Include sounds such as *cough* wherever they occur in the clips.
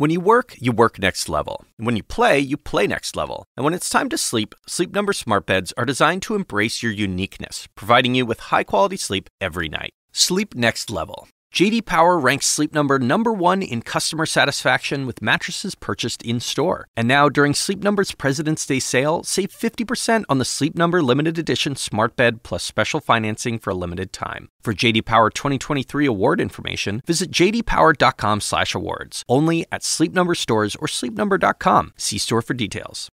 When you work, you work next level. When you play, you play next level. And when it's time to sleep, Sleep Number smart beds are designed to embrace your uniqueness, providing you with high-quality sleep every night. Sleep next level. JD Power ranks Sleep Number number 1 in customer satisfaction with mattresses purchased in-store. And now during Sleep Number's President's Day sale, save 50% on the Sleep Number limited edition smart bed plus special financing for a limited time. For JD Power 2023 award information, visit jdpower.com/awards. Only at Sleep Number stores or sleepnumber.com. See store for details.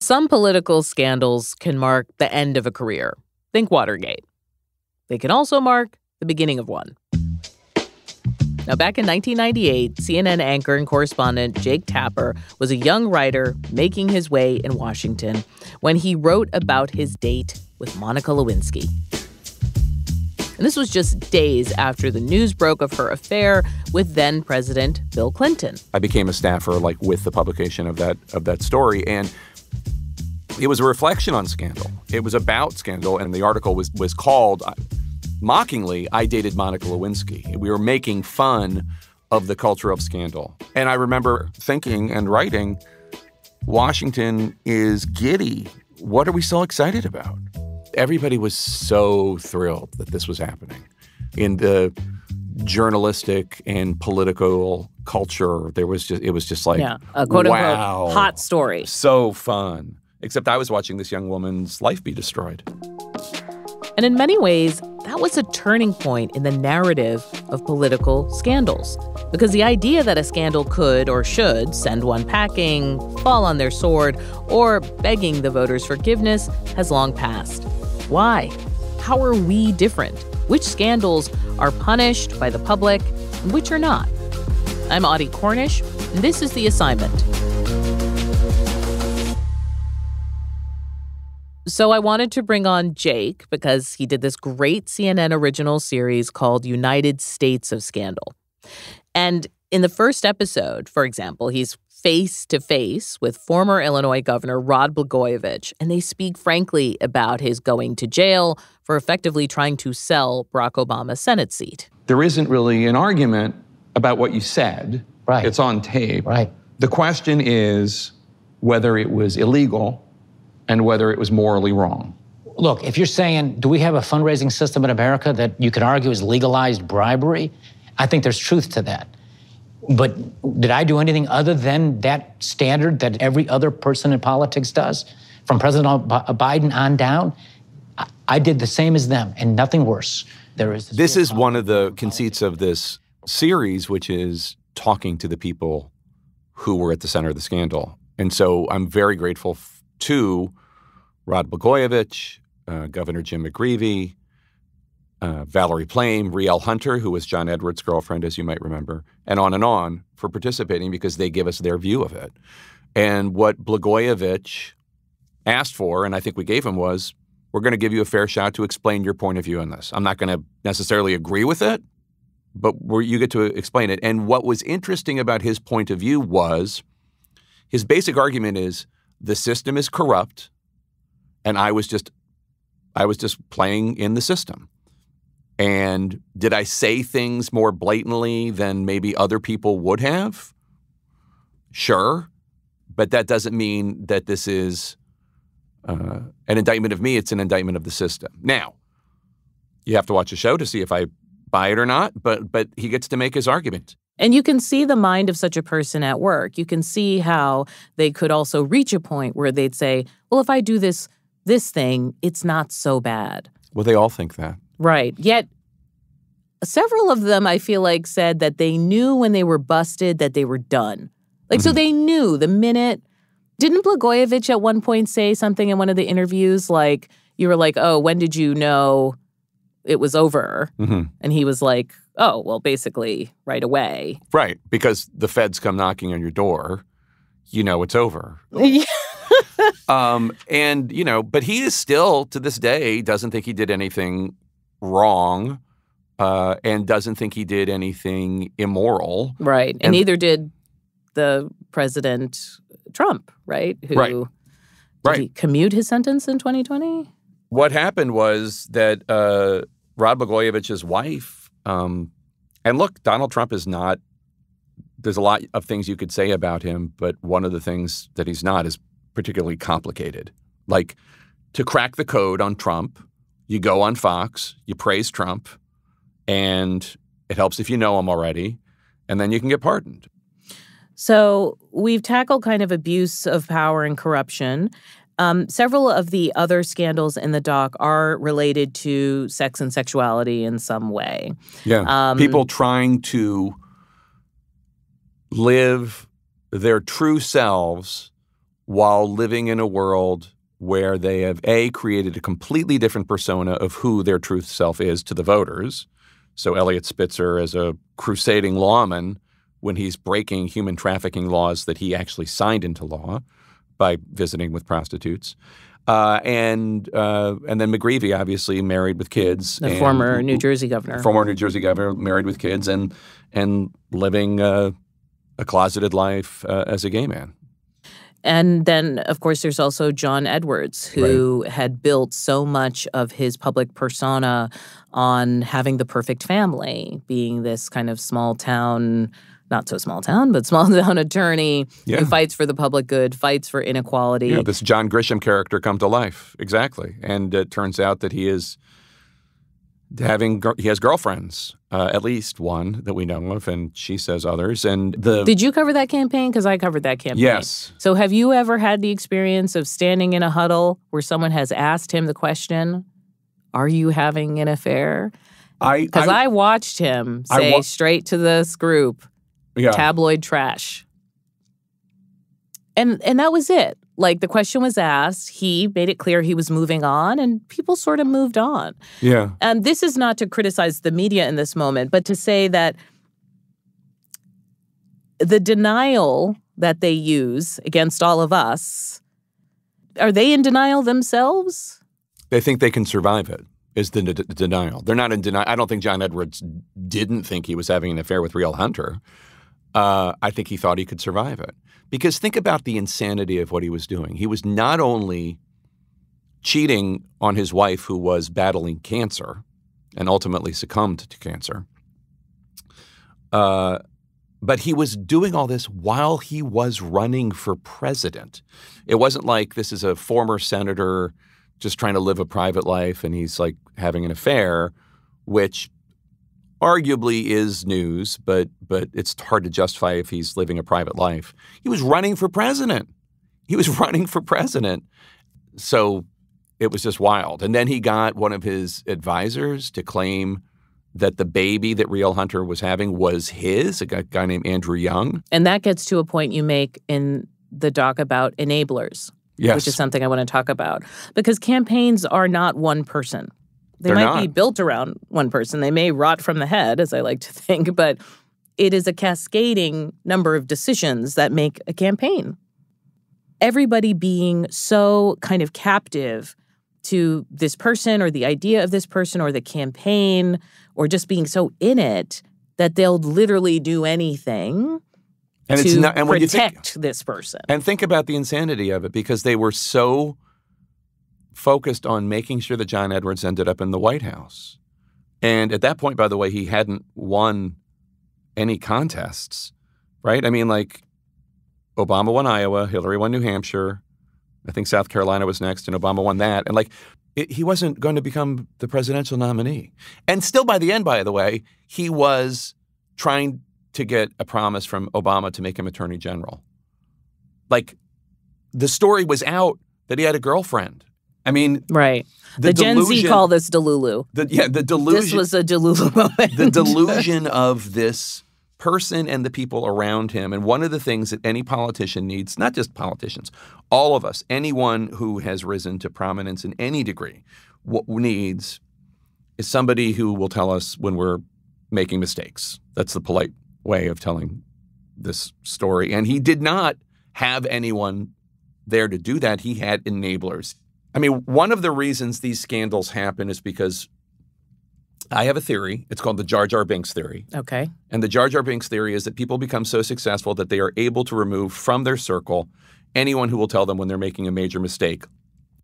Some political scandals can mark the end of a career. Think Watergate. They can also mark the beginning of one. Now, back in 1998, CNN anchor and correspondent Jake Tapper was a young writer making his way in Washington when he wrote about his date with Monica Lewinsky. And this was just days after the news broke of her affair with then President Bill Clinton. I became a staffer like with the publication of that of that story and it was a reflection on scandal. It was about scandal and the article was was called uh, mockingly, I dated Monica Lewinsky. We were making fun of the culture of scandal. And I remember thinking and writing, Washington is giddy. What are we so excited about? Everybody was so thrilled that this was happening. In the journalistic and political culture, there was just it was just like yeah, a quote wow, unquote hot story. So fun. Except I was watching this young woman's life be destroyed. And in many ways, that was a turning point in the narrative of political scandals. Because the idea that a scandal could or should send one packing, fall on their sword, or begging the voters' forgiveness has long passed. Why? How are we different? Which scandals are punished by the public and which are not? I'm Audie Cornish, and this is The Assignment. So I wanted to bring on Jake because he did this great CNN original series called United States of Scandal. And in the first episode, for example, he's face to face with former Illinois Governor Rod Blagojevich, and they speak frankly about his going to jail for effectively trying to sell Barack Obama's Senate seat. There isn't really an argument about what you said. Right. It's on tape. Right. The question is whether it was illegal and whether it was morally wrong. Look, if you're saying, do we have a fundraising system in America that you could argue is legalized bribery? I think there's truth to that. But did I do anything other than that standard that every other person in politics does? From President uh, Biden on down, I did the same as them and nothing worse. There is this is one of the conceits of this series, which is talking to the people who were at the center of the scandal. And so I'm very grateful to Rod Blagojevich, uh, Governor Jim McGreevey, uh, Valerie Plame, Rielle Hunter, who was John Edwards' girlfriend, as you might remember, and on and on for participating because they give us their view of it. And what Blagojevich asked for, and I think we gave him, was we're going to give you a fair shot to explain your point of view on this. I'm not going to necessarily agree with it, but you get to explain it. And what was interesting about his point of view was his basic argument is the system is corrupt and I was just I was just playing in the system. And did I say things more blatantly than maybe other people would have? Sure, but that doesn't mean that this is uh, an indictment of me. It's an indictment of the system. Now, you have to watch the show to see if I buy it or not. But but he gets to make his argument. And you can see the mind of such a person at work. You can see how they could also reach a point where they'd say, well, if I do this this thing, it's not so bad. Well, they all think that. Right. Yet several of them I feel like said that they knew when they were busted that they were done. Like mm-hmm. so they knew the minute didn't Blagojevich at one point say something in one of the interviews like you were like, "Oh, when did you know it was over?" Mm-hmm. And he was like, oh, well, basically right away. Right. Because the feds come knocking on your door, you know it's over. *laughs* um, and, you know, but he is still, to this day, doesn't think he did anything wrong uh, and doesn't think he did anything immoral. Right. And, and neither did the President Trump, right? Who right. right. he commute his sentence in 2020? What happened was that uh, Rod Blagojevich's wife um, and look, Donald Trump is not there's a lot of things you could say about him, but one of the things that he's not is particularly complicated. Like to crack the code on Trump, you go on Fox, you praise Trump, and it helps if you know him already, and then you can get pardoned. So we've tackled kind of abuse of power and corruption. Um, several of the other scandals in the doc are related to sex and sexuality in some way. Yeah. Um, People trying to live their true selves while living in a world where they have A, created a completely different persona of who their truth self is to the voters. So Eliot Spitzer as a crusading lawman when he's breaking human trafficking laws that he actually signed into law by visiting with prostitutes. Uh, and uh, and then McGreevey, obviously married with kids, the former New Jersey governor, former New Jersey governor, married with kids, and and living uh, a closeted life uh, as a gay man. And then, of course, there's also John Edwards, who right. had built so much of his public persona on having the perfect family, being this kind of small town, not so small town, but *laughs* small town attorney yeah. who fights for the public good, fights for inequality. Yeah, this John Grisham character come to life. Exactly. And it turns out that he is having he has girlfriends, uh, at least one that we know of, and she says others. And the did you cover that campaign? Because I covered that campaign. Yes. So have you ever had the experience of standing in a huddle where someone has asked him the question, "Are you having an affair?" I because I, I, watched him say wa- straight to this group, yeah. "Tabloid trash," and and that was it. Like the question was asked, he made it clear he was moving on, and people sort of moved on. Yeah. And this is not to criticize the media in this moment, but to say that the denial that they use against all of us are they in denial themselves? They think they can survive it. Is the d- denial? They're not in denial. I don't think John Edwards didn't think he was having an affair with Rielle Hunter. Uh, I think he thought he could survive it. Because think about the insanity of what he was doing. He was not only cheating on his wife, who was battling cancer and ultimately succumbed to cancer, uh, but he was doing all this while he was running for president. It wasn't like this is a former senator just trying to live a private life and he's like having an affair, which arguably is news, but but it's hard to justify if he's living a private life. He was running for president. He was *laughs* running for president. So it was just wild. And then he got one of his advisors to claim that the baby that Rielle Hunter was having was his, a guy named Andrew Young. And that gets to a point you make in the doc about enablers. Yes. Which is something I want to talk about. Because campaigns are not one person. They They're might not. be built around one person. They may rot from the head, as I like to *laughs* think, but it is a cascading number of decisions that make a campaign. Everybody being so kind of captive to this person or the idea of this person or the campaign or just being so in it that they'll literally do anything and to not, and protect think, this person. And think about the insanity of it because they were so focused on making sure that John Edwards ended up in the White House. And at that point, by the way, he hadn't won any contests, right? I mean, like Obama won Iowa, Hillary won New Hampshire. I think South Carolina was next, and Obama won that. And like, it, he wasn't going to become the presidential nominee. And still, by the end, by the way, he was trying to get a promise from Obama to make him attorney general. Like, the story was out that he had a girlfriend. I mean, right. The, the Gen Z call this Delulu. The, yeah, the delusion. This was a Delulu *laughs* moment. the delusion of this person and the people around him. And one of the things that any politician needs, not just politicians, all of us, anyone who has risen to prominence in any degree, what needs is somebody who will tell us when we're making mistakes. That's the polite way of telling this story. And he did not have anyone there to do that. He had enablers. I mean, one of the reasons these scandals happen is because I have a theory. It's called the Jar Jar Binks theory. Okay. And the Jar Jar Binks theory is that people become so successful that they are able to remove from their circle anyone who will tell them when they're making a major mistake.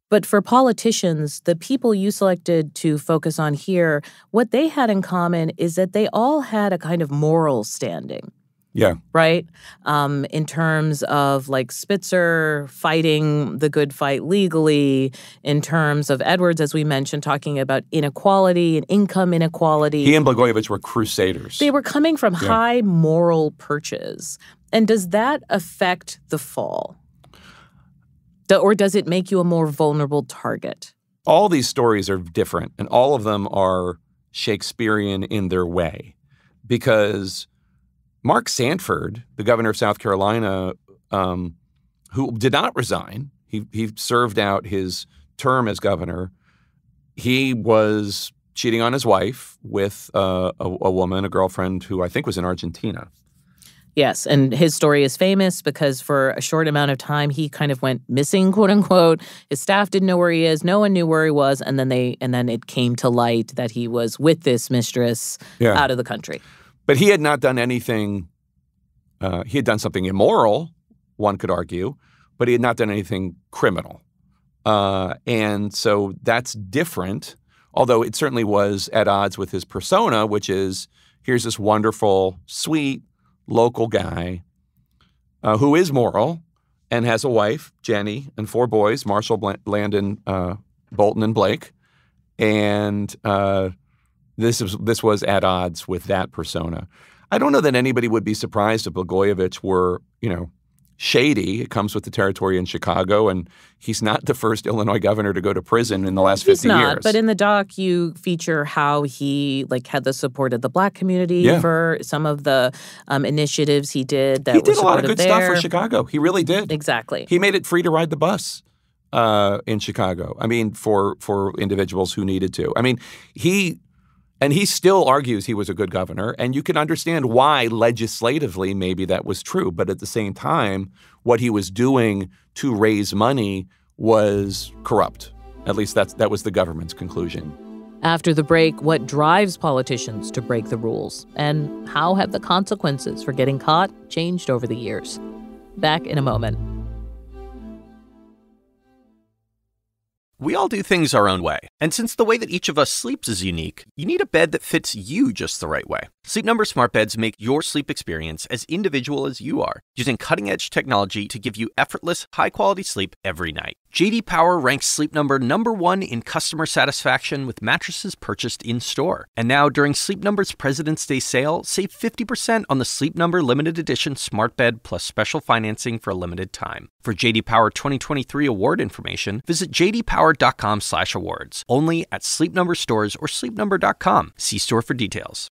But for politicians, the people you selected to focus on here, what they had in common is that they all had a kind of moral standing. Yeah. Right? Um, in terms of like Spitzer fighting the good fight legally, in terms of Edwards, as we mentioned, talking about inequality and income inequality. He and Blagojevich were crusaders. They were coming from yeah. high moral perches. And does that affect the fall? or does it make you a more vulnerable target? All these stories are different, and all of them are Shakespearean in their way because Mark Sanford, the governor of South Carolina, um, who did not resign, he, he served out his term as governor. He was cheating on his wife with uh, a, a woman, a girlfriend who I think was in Argentina. Yes, and his story is famous because for a short amount of time he kind of went missing, quote unquote. His staff didn't know where he is, no one knew where he was, and then they and then it came to light that he was with this mistress yeah. out of the country. But he had not done anything. Uh, he had done something immoral, one could argue, but he had not done anything criminal. Uh, and so that's different, although it certainly was at odds with his persona, which is here's this wonderful, sweet, local guy uh, who is moral and has a wife, Jenny, and four boys, Marshall, Landon, uh, Bolton, and Blake. And uh, this was this was at odds with that persona. I don't know that anybody would be surprised if Blagojevich were, you know, shady. It comes with the territory in Chicago, and he's not the first Illinois governor to go to prison in the last he's 50 not, years. But in the doc, you feature how he like had the support of the black community yeah. for some of the um, initiatives he did. That he did a lot of good there. stuff for Chicago. He really did. Exactly. He made it free to ride the bus. Uh, in Chicago, I mean, for for individuals who needed to. I mean, he and he still argues he was a good governor. And you can understand why legislatively maybe that was true. But at the same time, what he was doing to raise money was corrupt. At least that's, that was the government's conclusion. After the break, what drives politicians to break the rules? And how have the consequences for getting caught changed over the years? Back in a moment. We all do things our own way. And since the way that each of us sleeps is unique, you need a bed that fits you just the right way. Sleep Number smart beds make your sleep experience as individual as you are, using cutting-edge technology to give you effortless, high-quality sleep every night. JD Power ranks Sleep Number number 1 in customer satisfaction with mattresses purchased in-store. And now during Sleep Number's President's Day sale, save 50% on the Sleep Number limited edition smart bed plus special financing for a limited time. For JD Power 2023 award information, visit jdpower.com/awards. Only at Sleep Number stores or sleepnumber.com. See store for details.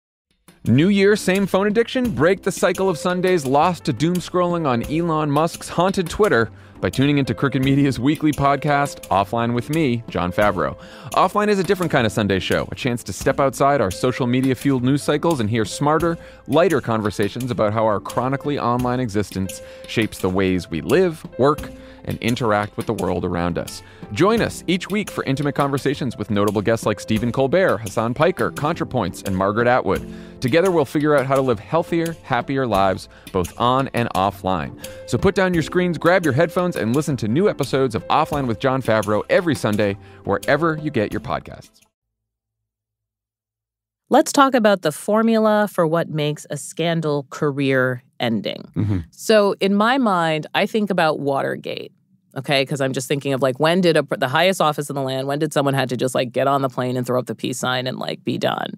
New Year, same phone addiction? Break the cycle of Sundays lost to doom scrolling on Elon Musk's haunted Twitter by tuning into Crooked Media's weekly podcast, Offline with me, Jon Favreau. Offline is a different kind of Sunday show, a chance to step outside our social media fueled news cycles and hear smarter, lighter conversations about how our chronically online existence shapes the ways we live, work, and interact with the world around us. Join us each week for intimate conversations with notable guests like Stephen Colbert, Hasan Piker, ContraPoints, and Margaret Atwood. Together, we'll figure out how to live healthier, happier lives, both on and offline. So put down your screens, grab your headphones, and listen to new episodes of Offline with Jon Favreau every Sunday, wherever you get your podcasts. Let's talk about the formula for what makes a scandal career ending. Mm-hmm. So, in my mind, I think about Watergate. Okay, because I'm just thinking of like when did a, the highest office in the land? When did someone had to just like get on the plane and throw up the peace sign and like be done?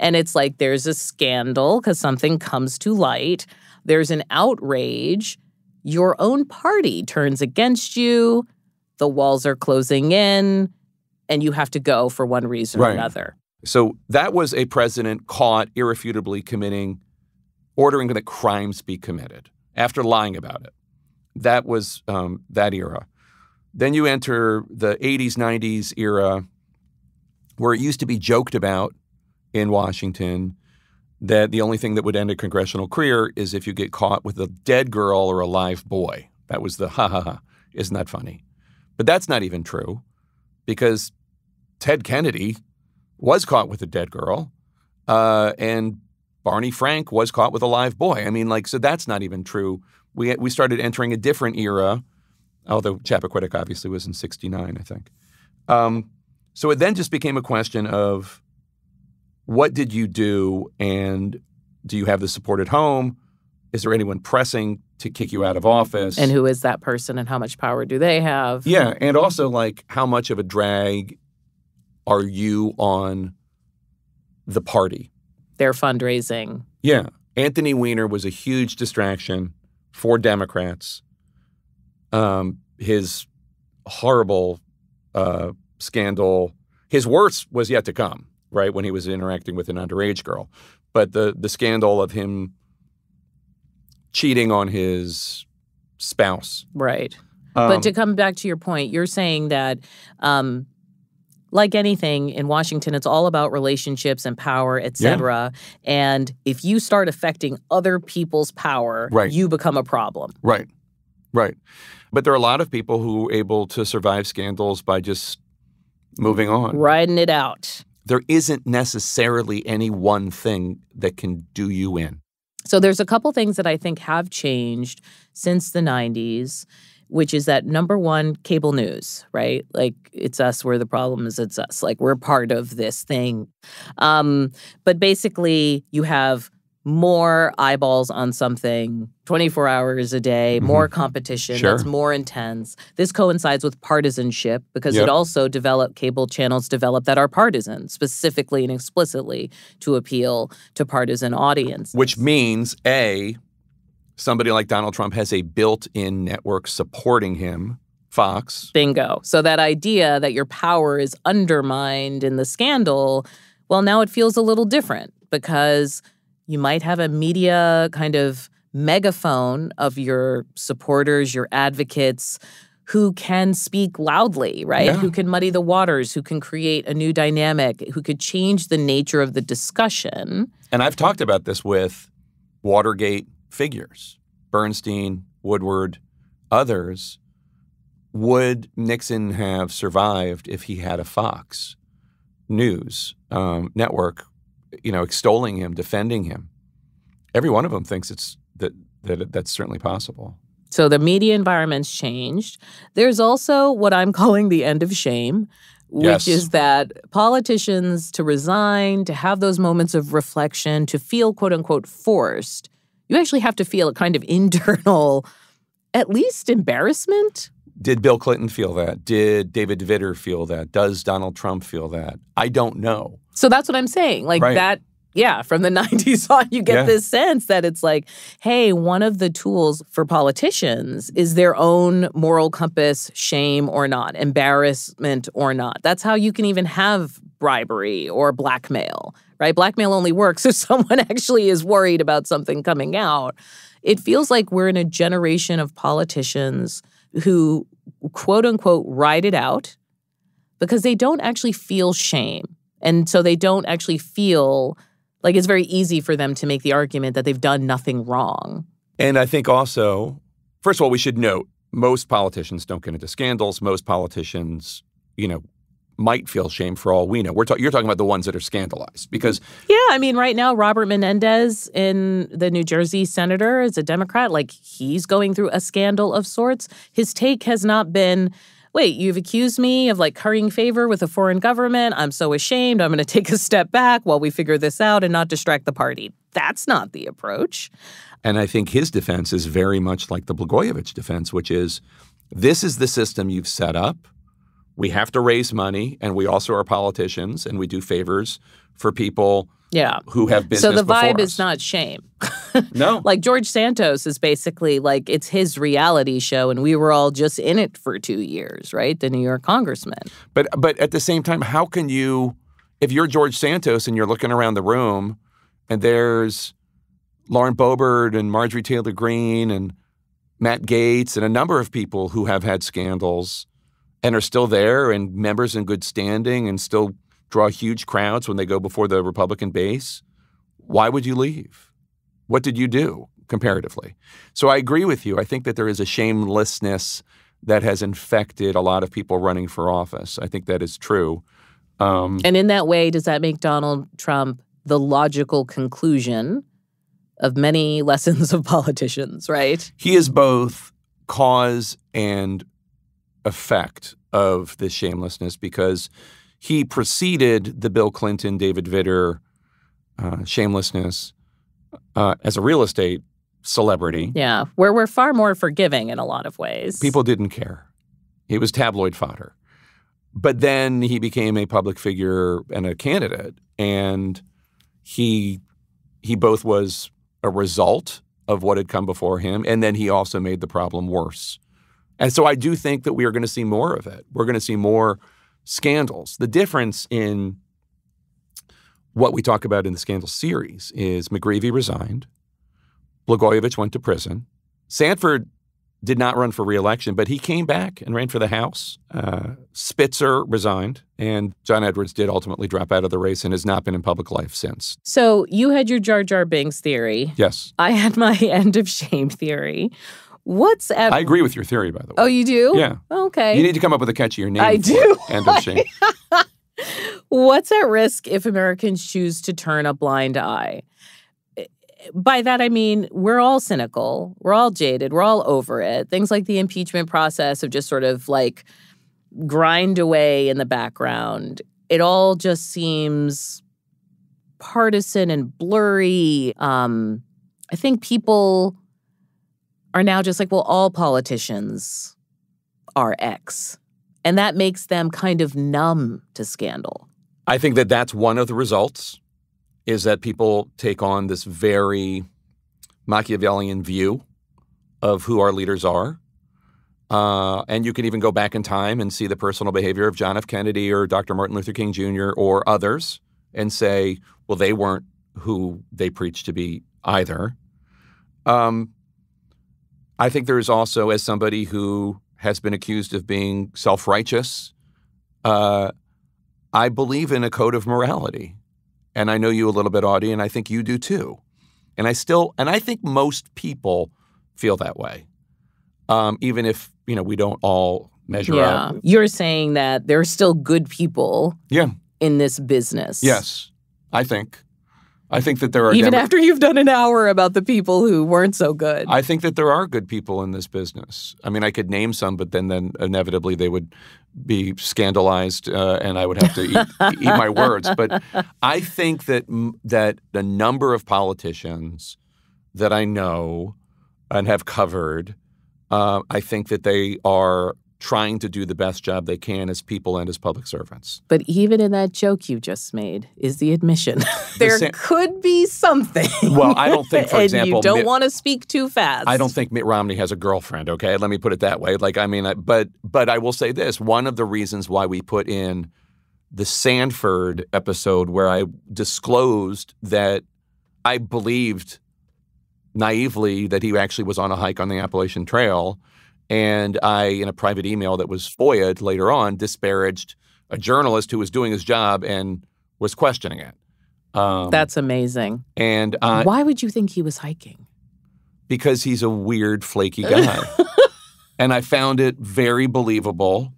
And it's like there's a scandal because something comes to light. There's an outrage. Your own party turns against you. The walls are closing in, and you have to go for one reason right. or another. So that was a president caught irrefutably committing, ordering that crimes be committed after lying about it. That was um, that era. Then you enter the 80s, 90s era where it used to be joked about in Washington that the only thing that would end a congressional career is if you get caught with a dead girl or a live boy. That was the ha ha ha. Isn't that funny? But that's not even true because Ted Kennedy was caught with a dead girl, uh, and Barney Frank was caught with a live boy. I mean, like, so that's not even true. We we started entering a different era, although Chappaquiddick obviously was in '69, I think. Um, so it then just became a question of what did you do, and do you have the support at home? Is there anyone pressing to kick you out of office? And who is that person and how much power do they have? Yeah, and also like how much of a drag are you on the party? Their fundraising. Yeah. Anthony Weiner was a huge distraction for Democrats. Um, his horrible uh, scandal, his worst was yet to come, right? When he was interacting with an underage girl. But the the scandal of him cheating on his spouse. Right. Um, but to come back to your point, you're saying that, um, like anything in Washington, it's all about relationships and power, et cetera. And if you start affecting other people's power, Right. you become a problem. Right. Right. But there are a lot of people who are able to survive scandals by just moving on. Riding it out. There isn't necessarily any one thing that can do you in. So there's a couple things that I think have changed since the 90s, which is that number one, cable news, right? Like it's us, we're the problem is it's us. Like we're part of this thing. Um, but basically, you have more eyeballs on something 24 hours a day, more competition Sure. that's more intense. This coincides with partisanship because Yep. it also developed cable channels developed that are partisan, specifically and explicitly to appeal to partisan audiences. Which means A, somebody like Donald Trump has a built in network supporting him, Fox. Bingo. So that idea that your power is undermined in the scandal, well, now it feels a little different because you might have a media kind of megaphone of your supporters, your advocates who can speak loudly, right? Yeah. Who can muddy the waters, who can create a new dynamic, who could change the nature of the discussion. And I've talked about this with Watergate figures Bernstein, Woodward, others. Would Nixon have survived if he had a Fox News um, network, you know, extolling him, defending him? Every one of them thinks it's that, that that's certainly possible. So the media environment's changed. There's also what I'm *laughs* calling the end of shame, which Yes. is that politicians to resign, to have those moments of reflection, to feel quote unquote forced, you actually have to feel a kind of *laughs* internal, at least embarrassment. Did Bill Clinton feel that? Did David Vitter feel that? Does Donald Trump feel that? I don't know. So that's what I'm saying. Like Right. that, yeah, from the *laughs* 90s on, you get Yeah. this sense that it's like, hey, one of the tools for politicians is their own moral compass, shame or not, embarrassment or not. That's how you can even have bribery or blackmail, right? Blackmail only works if *laughs* someone actually is worried about something coming out. It feels like we're in a generation of politicians who quote unquote ride it out because they don't actually feel shame. And so they don't actually feel like it's very easy for them to make the argument that they've done nothing wrong. And I think also, first of all, we should note most politicians don't get into scandals. Most politicians, you know, might feel shame for all we know. We're ta- you're talking about the ones that are scandalized because Yeah, I mean, right now, Robert Menendez in the New Jersey senator is a Democrat. Like, he's going through a scandal of sorts. His take has not been, wait, you've accused me of like currying favor with a foreign government. I'm so ashamed. I'm going *laughs* to take a step back while we figure this out and not distract the party. That's not the approach. And I think his defense is very much like the Blagojevich defense, which is this is the system you've set up. We have to raise money, and we also are politicians, and we do favors for people Yeah. who have business So the vibe is not shame. *laughs* no. like George Santos is basically like it's his reality show, and we were all just in it for two years, right? The New York congressman. But but at the same time, how can you, if you're George Santos and you're looking around the room, and there's Lauren Boebert and Marjorie Taylor Greene and Matt Gaetz and a number of people who have had scandals and are still there and members in good standing and still draw huge crowds when they go before the Republican base, why would you leave? What did you do comparatively? So I agree with you. I think that there is a shamelessness that has infected a lot of people running for office. I think that is true. Um, And in that way, does that make Donald Trump the logical conclusion of many *laughs* lessons of politicians, right? he is both cause and effect of this shamelessness because he preceded the Bill Clinton, David Vitter uh, shamelessness uh, as a real estate celebrity. Yeah, where we're far more forgiving in a lot of ways. People didn't care. He was tabloid fodder. But then he became a public figure and a candidate, and he he both was a result of what had come before him, and then he also made the problem worse. And so I do think that we are going to see more of it. We're going to see more scandals. The difference in what we talk about in the scandal series is McGreevey resigned, Blagojevich went to prison, Sanford did not run for reelection, but he came back and ran for the House. Uh, Spitzer resigned, and John Edwards did ultimately drop out of the race and has not been in public life since. So you had your Jar Jar Binks theory. Yes. I had my *laughs* end of shame theory. What's at I agree with your theory, by the way. Oh, you do? Yeah. Okay. You need to come up with a catchier name. I do. End of shame. *laughs* What's at risk if Americans choose to turn a blind eye? By that, I mean, we're all cynical. We're all jaded. We're all over it. Things like the impeachment process have just sort of like grind away in the background. It all just seems partisan and blurry. Um, I think people are now just like, well, all politicians are X. And that makes them kind of numb to scandal. I think that that's one of the results is that people take on this very Machiavellian view of who our leaders are. Uh, and you can even go back in time and see the personal behavior of John F. Kennedy or Dr. Martin Luther King Jr. or others and say, well, they weren't who they preached to be either. Um, I think there is also, as somebody who has been accused of being self righteous, uh, I believe in a code of morality. And I know you a little bit, Audie, and I think you do too. And I still, and I think most people feel that way, um, even if you know we don't all measure yeah. up. You're saying that there are still good people Yeah. in this business. Yes, I think. I think that there are Even demo- after you've done an hour about the people who weren't so good. I think that there are good people in this business. I mean, I could name some, but then then inevitably they would be scandalized, uh, and I would have to eat, *laughs* eat my words. But I think that that the number of politicians that I know and have covered, uh, I think that they are trying to do the best job they can as people and as public servants. but even in that joke you just made is the admission *laughs* *laughs* there sa- could be something. Well, I don't think, *laughs* for and example, you don't Mitt- want to speak too fast. I don't think Mitt Romney has a girlfriend. Okay, let me put it that way. Like, I mean, I, but but I will say this: one of the reasons why we put in the Sanford episode, where I disclosed that I believed naively that he actually was on a hike on the Appalachian Trail, and I, in a private email that was FOIA'd later on, disparaged a journalist who was doing his job and was questioning it. Um, That's amazing. and uh, Why would you think he was hiking? because he's a weird, flaky guy. *laughs* and I found it very believable.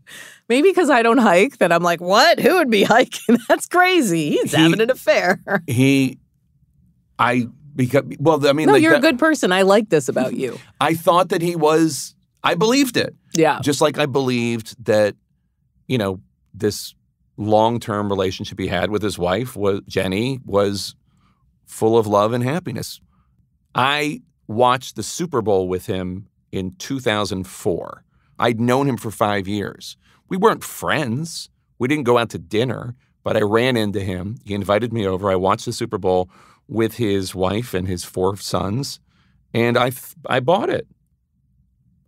Maybe because I don't hike, that I'm like, what? Who would be *laughs* hiking? That's crazy. He's He- having an affair. He, I, because, well, I mean, no, you're a good person. I like this about you. *laughs* I thought that he was, I believed it. Yeah. Just like I believed that, you know, this long term relationship he had with his wife was Jenny was full of love and happiness. I watched the Super Bowl with him in 2004. I'd known him for five years. We weren't friends. We didn't go out to dinner, but I ran into him. He invited me over. I watched the Super Bowl with his wife and his four sons, and I I bought it.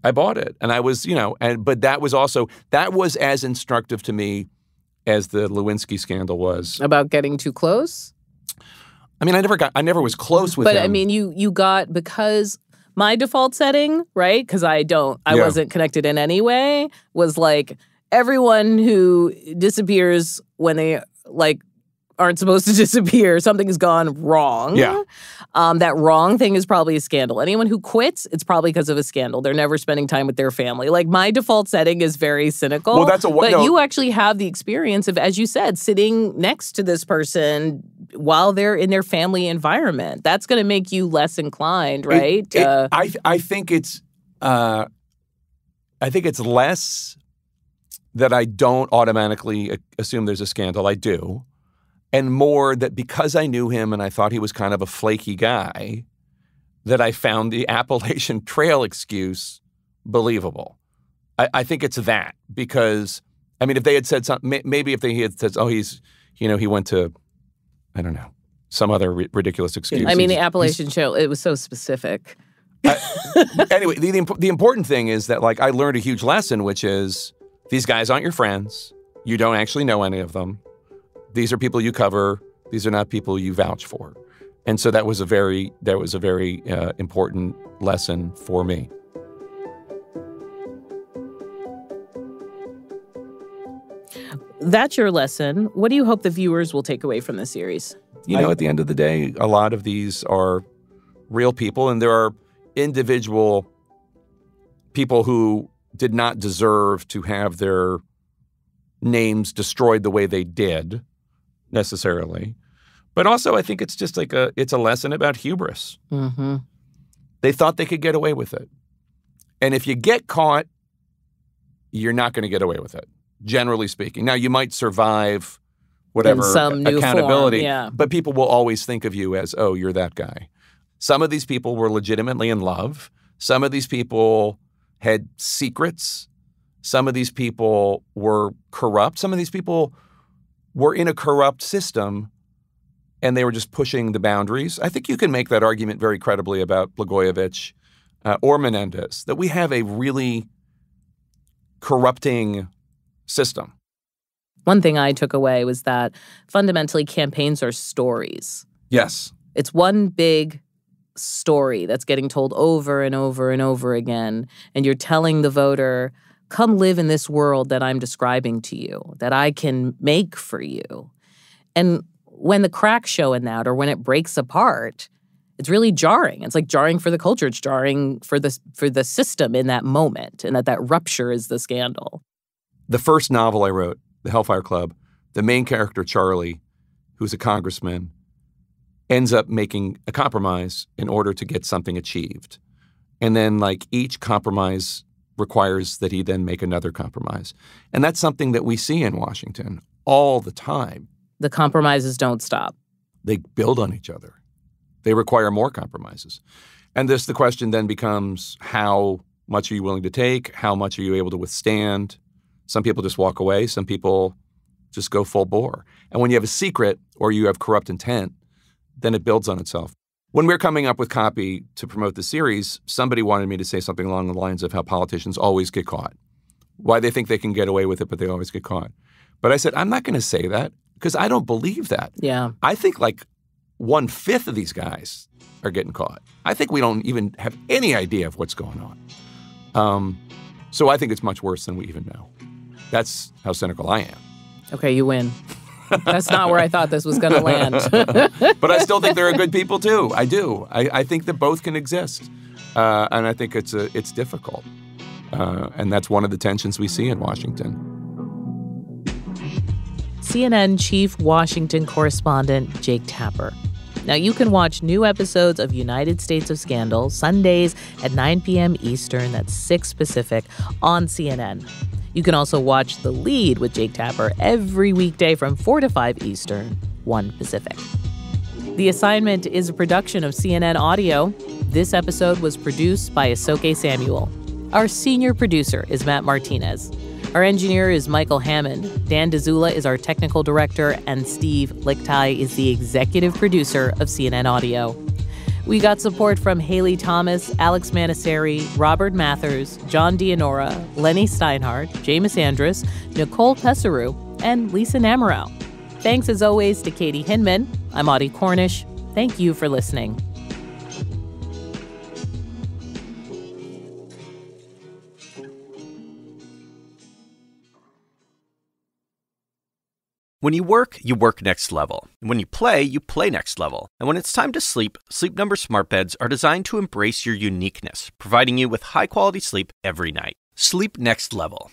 I bought it, and I was, you know, and but that was also that was as instructive to me as the Lewinsky scandal was. About getting too close. I mean, I never got, I never was close with but him. I mean, you you got because my default setting, right? Because I don't, I Yeah. wasn't connected in any way. Was like everyone who disappears when they like aren't supposed to *laughs* disappear. Something's gone wrong. Yeah. Um, that wrong thing is probably a scandal. Anyone who quits, it's probably because of a scandal. They're never spending time with their family. Like my default setting is very cynical. Well, that's a wa- But no. you actually have the experience of, as you said, sitting next to this person while they're in their family environment. That's going to make you less inclined, right? it- uh, I I think it's uh, I think it's less that I don't automatically assume there's a scandal. I do, and more that because I knew him and I thought he was kind of a flaky guy, that I found the *laughs* Appalachian Trail excuse believable. I, I think it's that because I mean, if they had said something, maybe if they had said, "Oh, he's," you know, he went to, I don't know, some other ri- ridiculous excuse. I mean, the Appalachian Trail, it was so specific. I- *laughs* anyway, the, the the important thing is that like I learned a huge lesson, which is these guys aren't your friends. You don't actually know any of them. These are people you cover. These are not people you vouch for. And so that was a very that was a very uh, important lesson for me. That's your lesson. What do you hope the viewers will take away from the series? You know, at the end of the day, a lot of these are real people, and there are individual people who did not deserve to have their names destroyed the way they did necessarily. But also, I think it's just like a it's a lesson about hubris. Mm-hmm. They thought they could get away with it, and if you get caught, you're not going to get away with it. Generally speaking, now you might survive whatever some new form, accountability, yeah. but people will always think of you as, oh, you're that guy. Some of these people were legitimately in love. Some of these people had secrets. Some of these people were corrupt. Some of these people were in a corrupt system and they were just pushing the boundaries. I think you can make that argument very credibly about Blagojevich uh, or Menendez that we have a really corrupting system. One thing I took away was that fundamentally campaigns are stories. Yes. It's one big story that's getting told over and over and over again. And you're telling the voter, come live in this world that I'm describing to you, that I can make for you. And when the cracks show in that or when it breaks apart, it's really jarring. It's like jarring for the culture. It's jarring for the for the system in that moment, and that that rupture is the scandal. The first novel I wrote, The Hellfire Club, the main character, Charlie, who's a congressman, ends up making a compromise in order to get something achieved. And then, like, each compromise requires that he then make another compromise. And that's something that we see in Washington all the time. The compromises don't stop. They build on each other, they require more compromises. And this, the question then becomes how much are you willing to take? How much are you able to withstand? Some people just walk away, some people just go full bore. And when you have a secret or you have corrupt intent, then it builds on itself. When we are coming up with copy to promote the series, somebody wanted me to say something along the lines of how politicians always get caught, why they think they can get away with it, but they always get caught. But I said, I'm not going to say that because I don't believe that. Yeah. I think like one fifth of these guys are getting caught. I think we don't even have any idea of what's going on. Um, so I think it's much worse than we even know. That's how cynical I am. Okay, you win. That's not where I thought this was going to land. *laughs* but I still think there are good people too. I do. I, I think that both can exist, uh, and I think it's a, it's difficult, uh, and that's one of the tensions we see in Washington. CNN chief Washington correspondent Jake Tapper. Now, you can watch new episodes of United States of Scandal Sundays at 9 p.m. Eastern, that's 6 Pacific, on CNN. You can also watch The Lead with Jake Tapper every weekday from 4 to 5 Eastern, 1 Pacific. The assignment is a production of CNN Audio. This episode was produced by Asoke Samuel. Our senior producer is Matt Martinez. Our engineer is Michael Hammond. Dan Dzula is our technical director, and Steve Lickteig is the executive producer of CNN Audio. We got support from Haley Thomas, Alex Manasseri, Robert Mathers, John Dianora, Lenny Steinhardt, James Andrest, Nicole Pesaru, and Lisa Namerow. Thanks as always to Katie Hinman. I'm Audie Cornish. Thank you for listening. When you work, you work next level. When you play, you play next level. And when it's time to sleep, Sleep Number smart beds are designed to embrace your uniqueness, providing you with high-quality sleep every night. Sleep next level.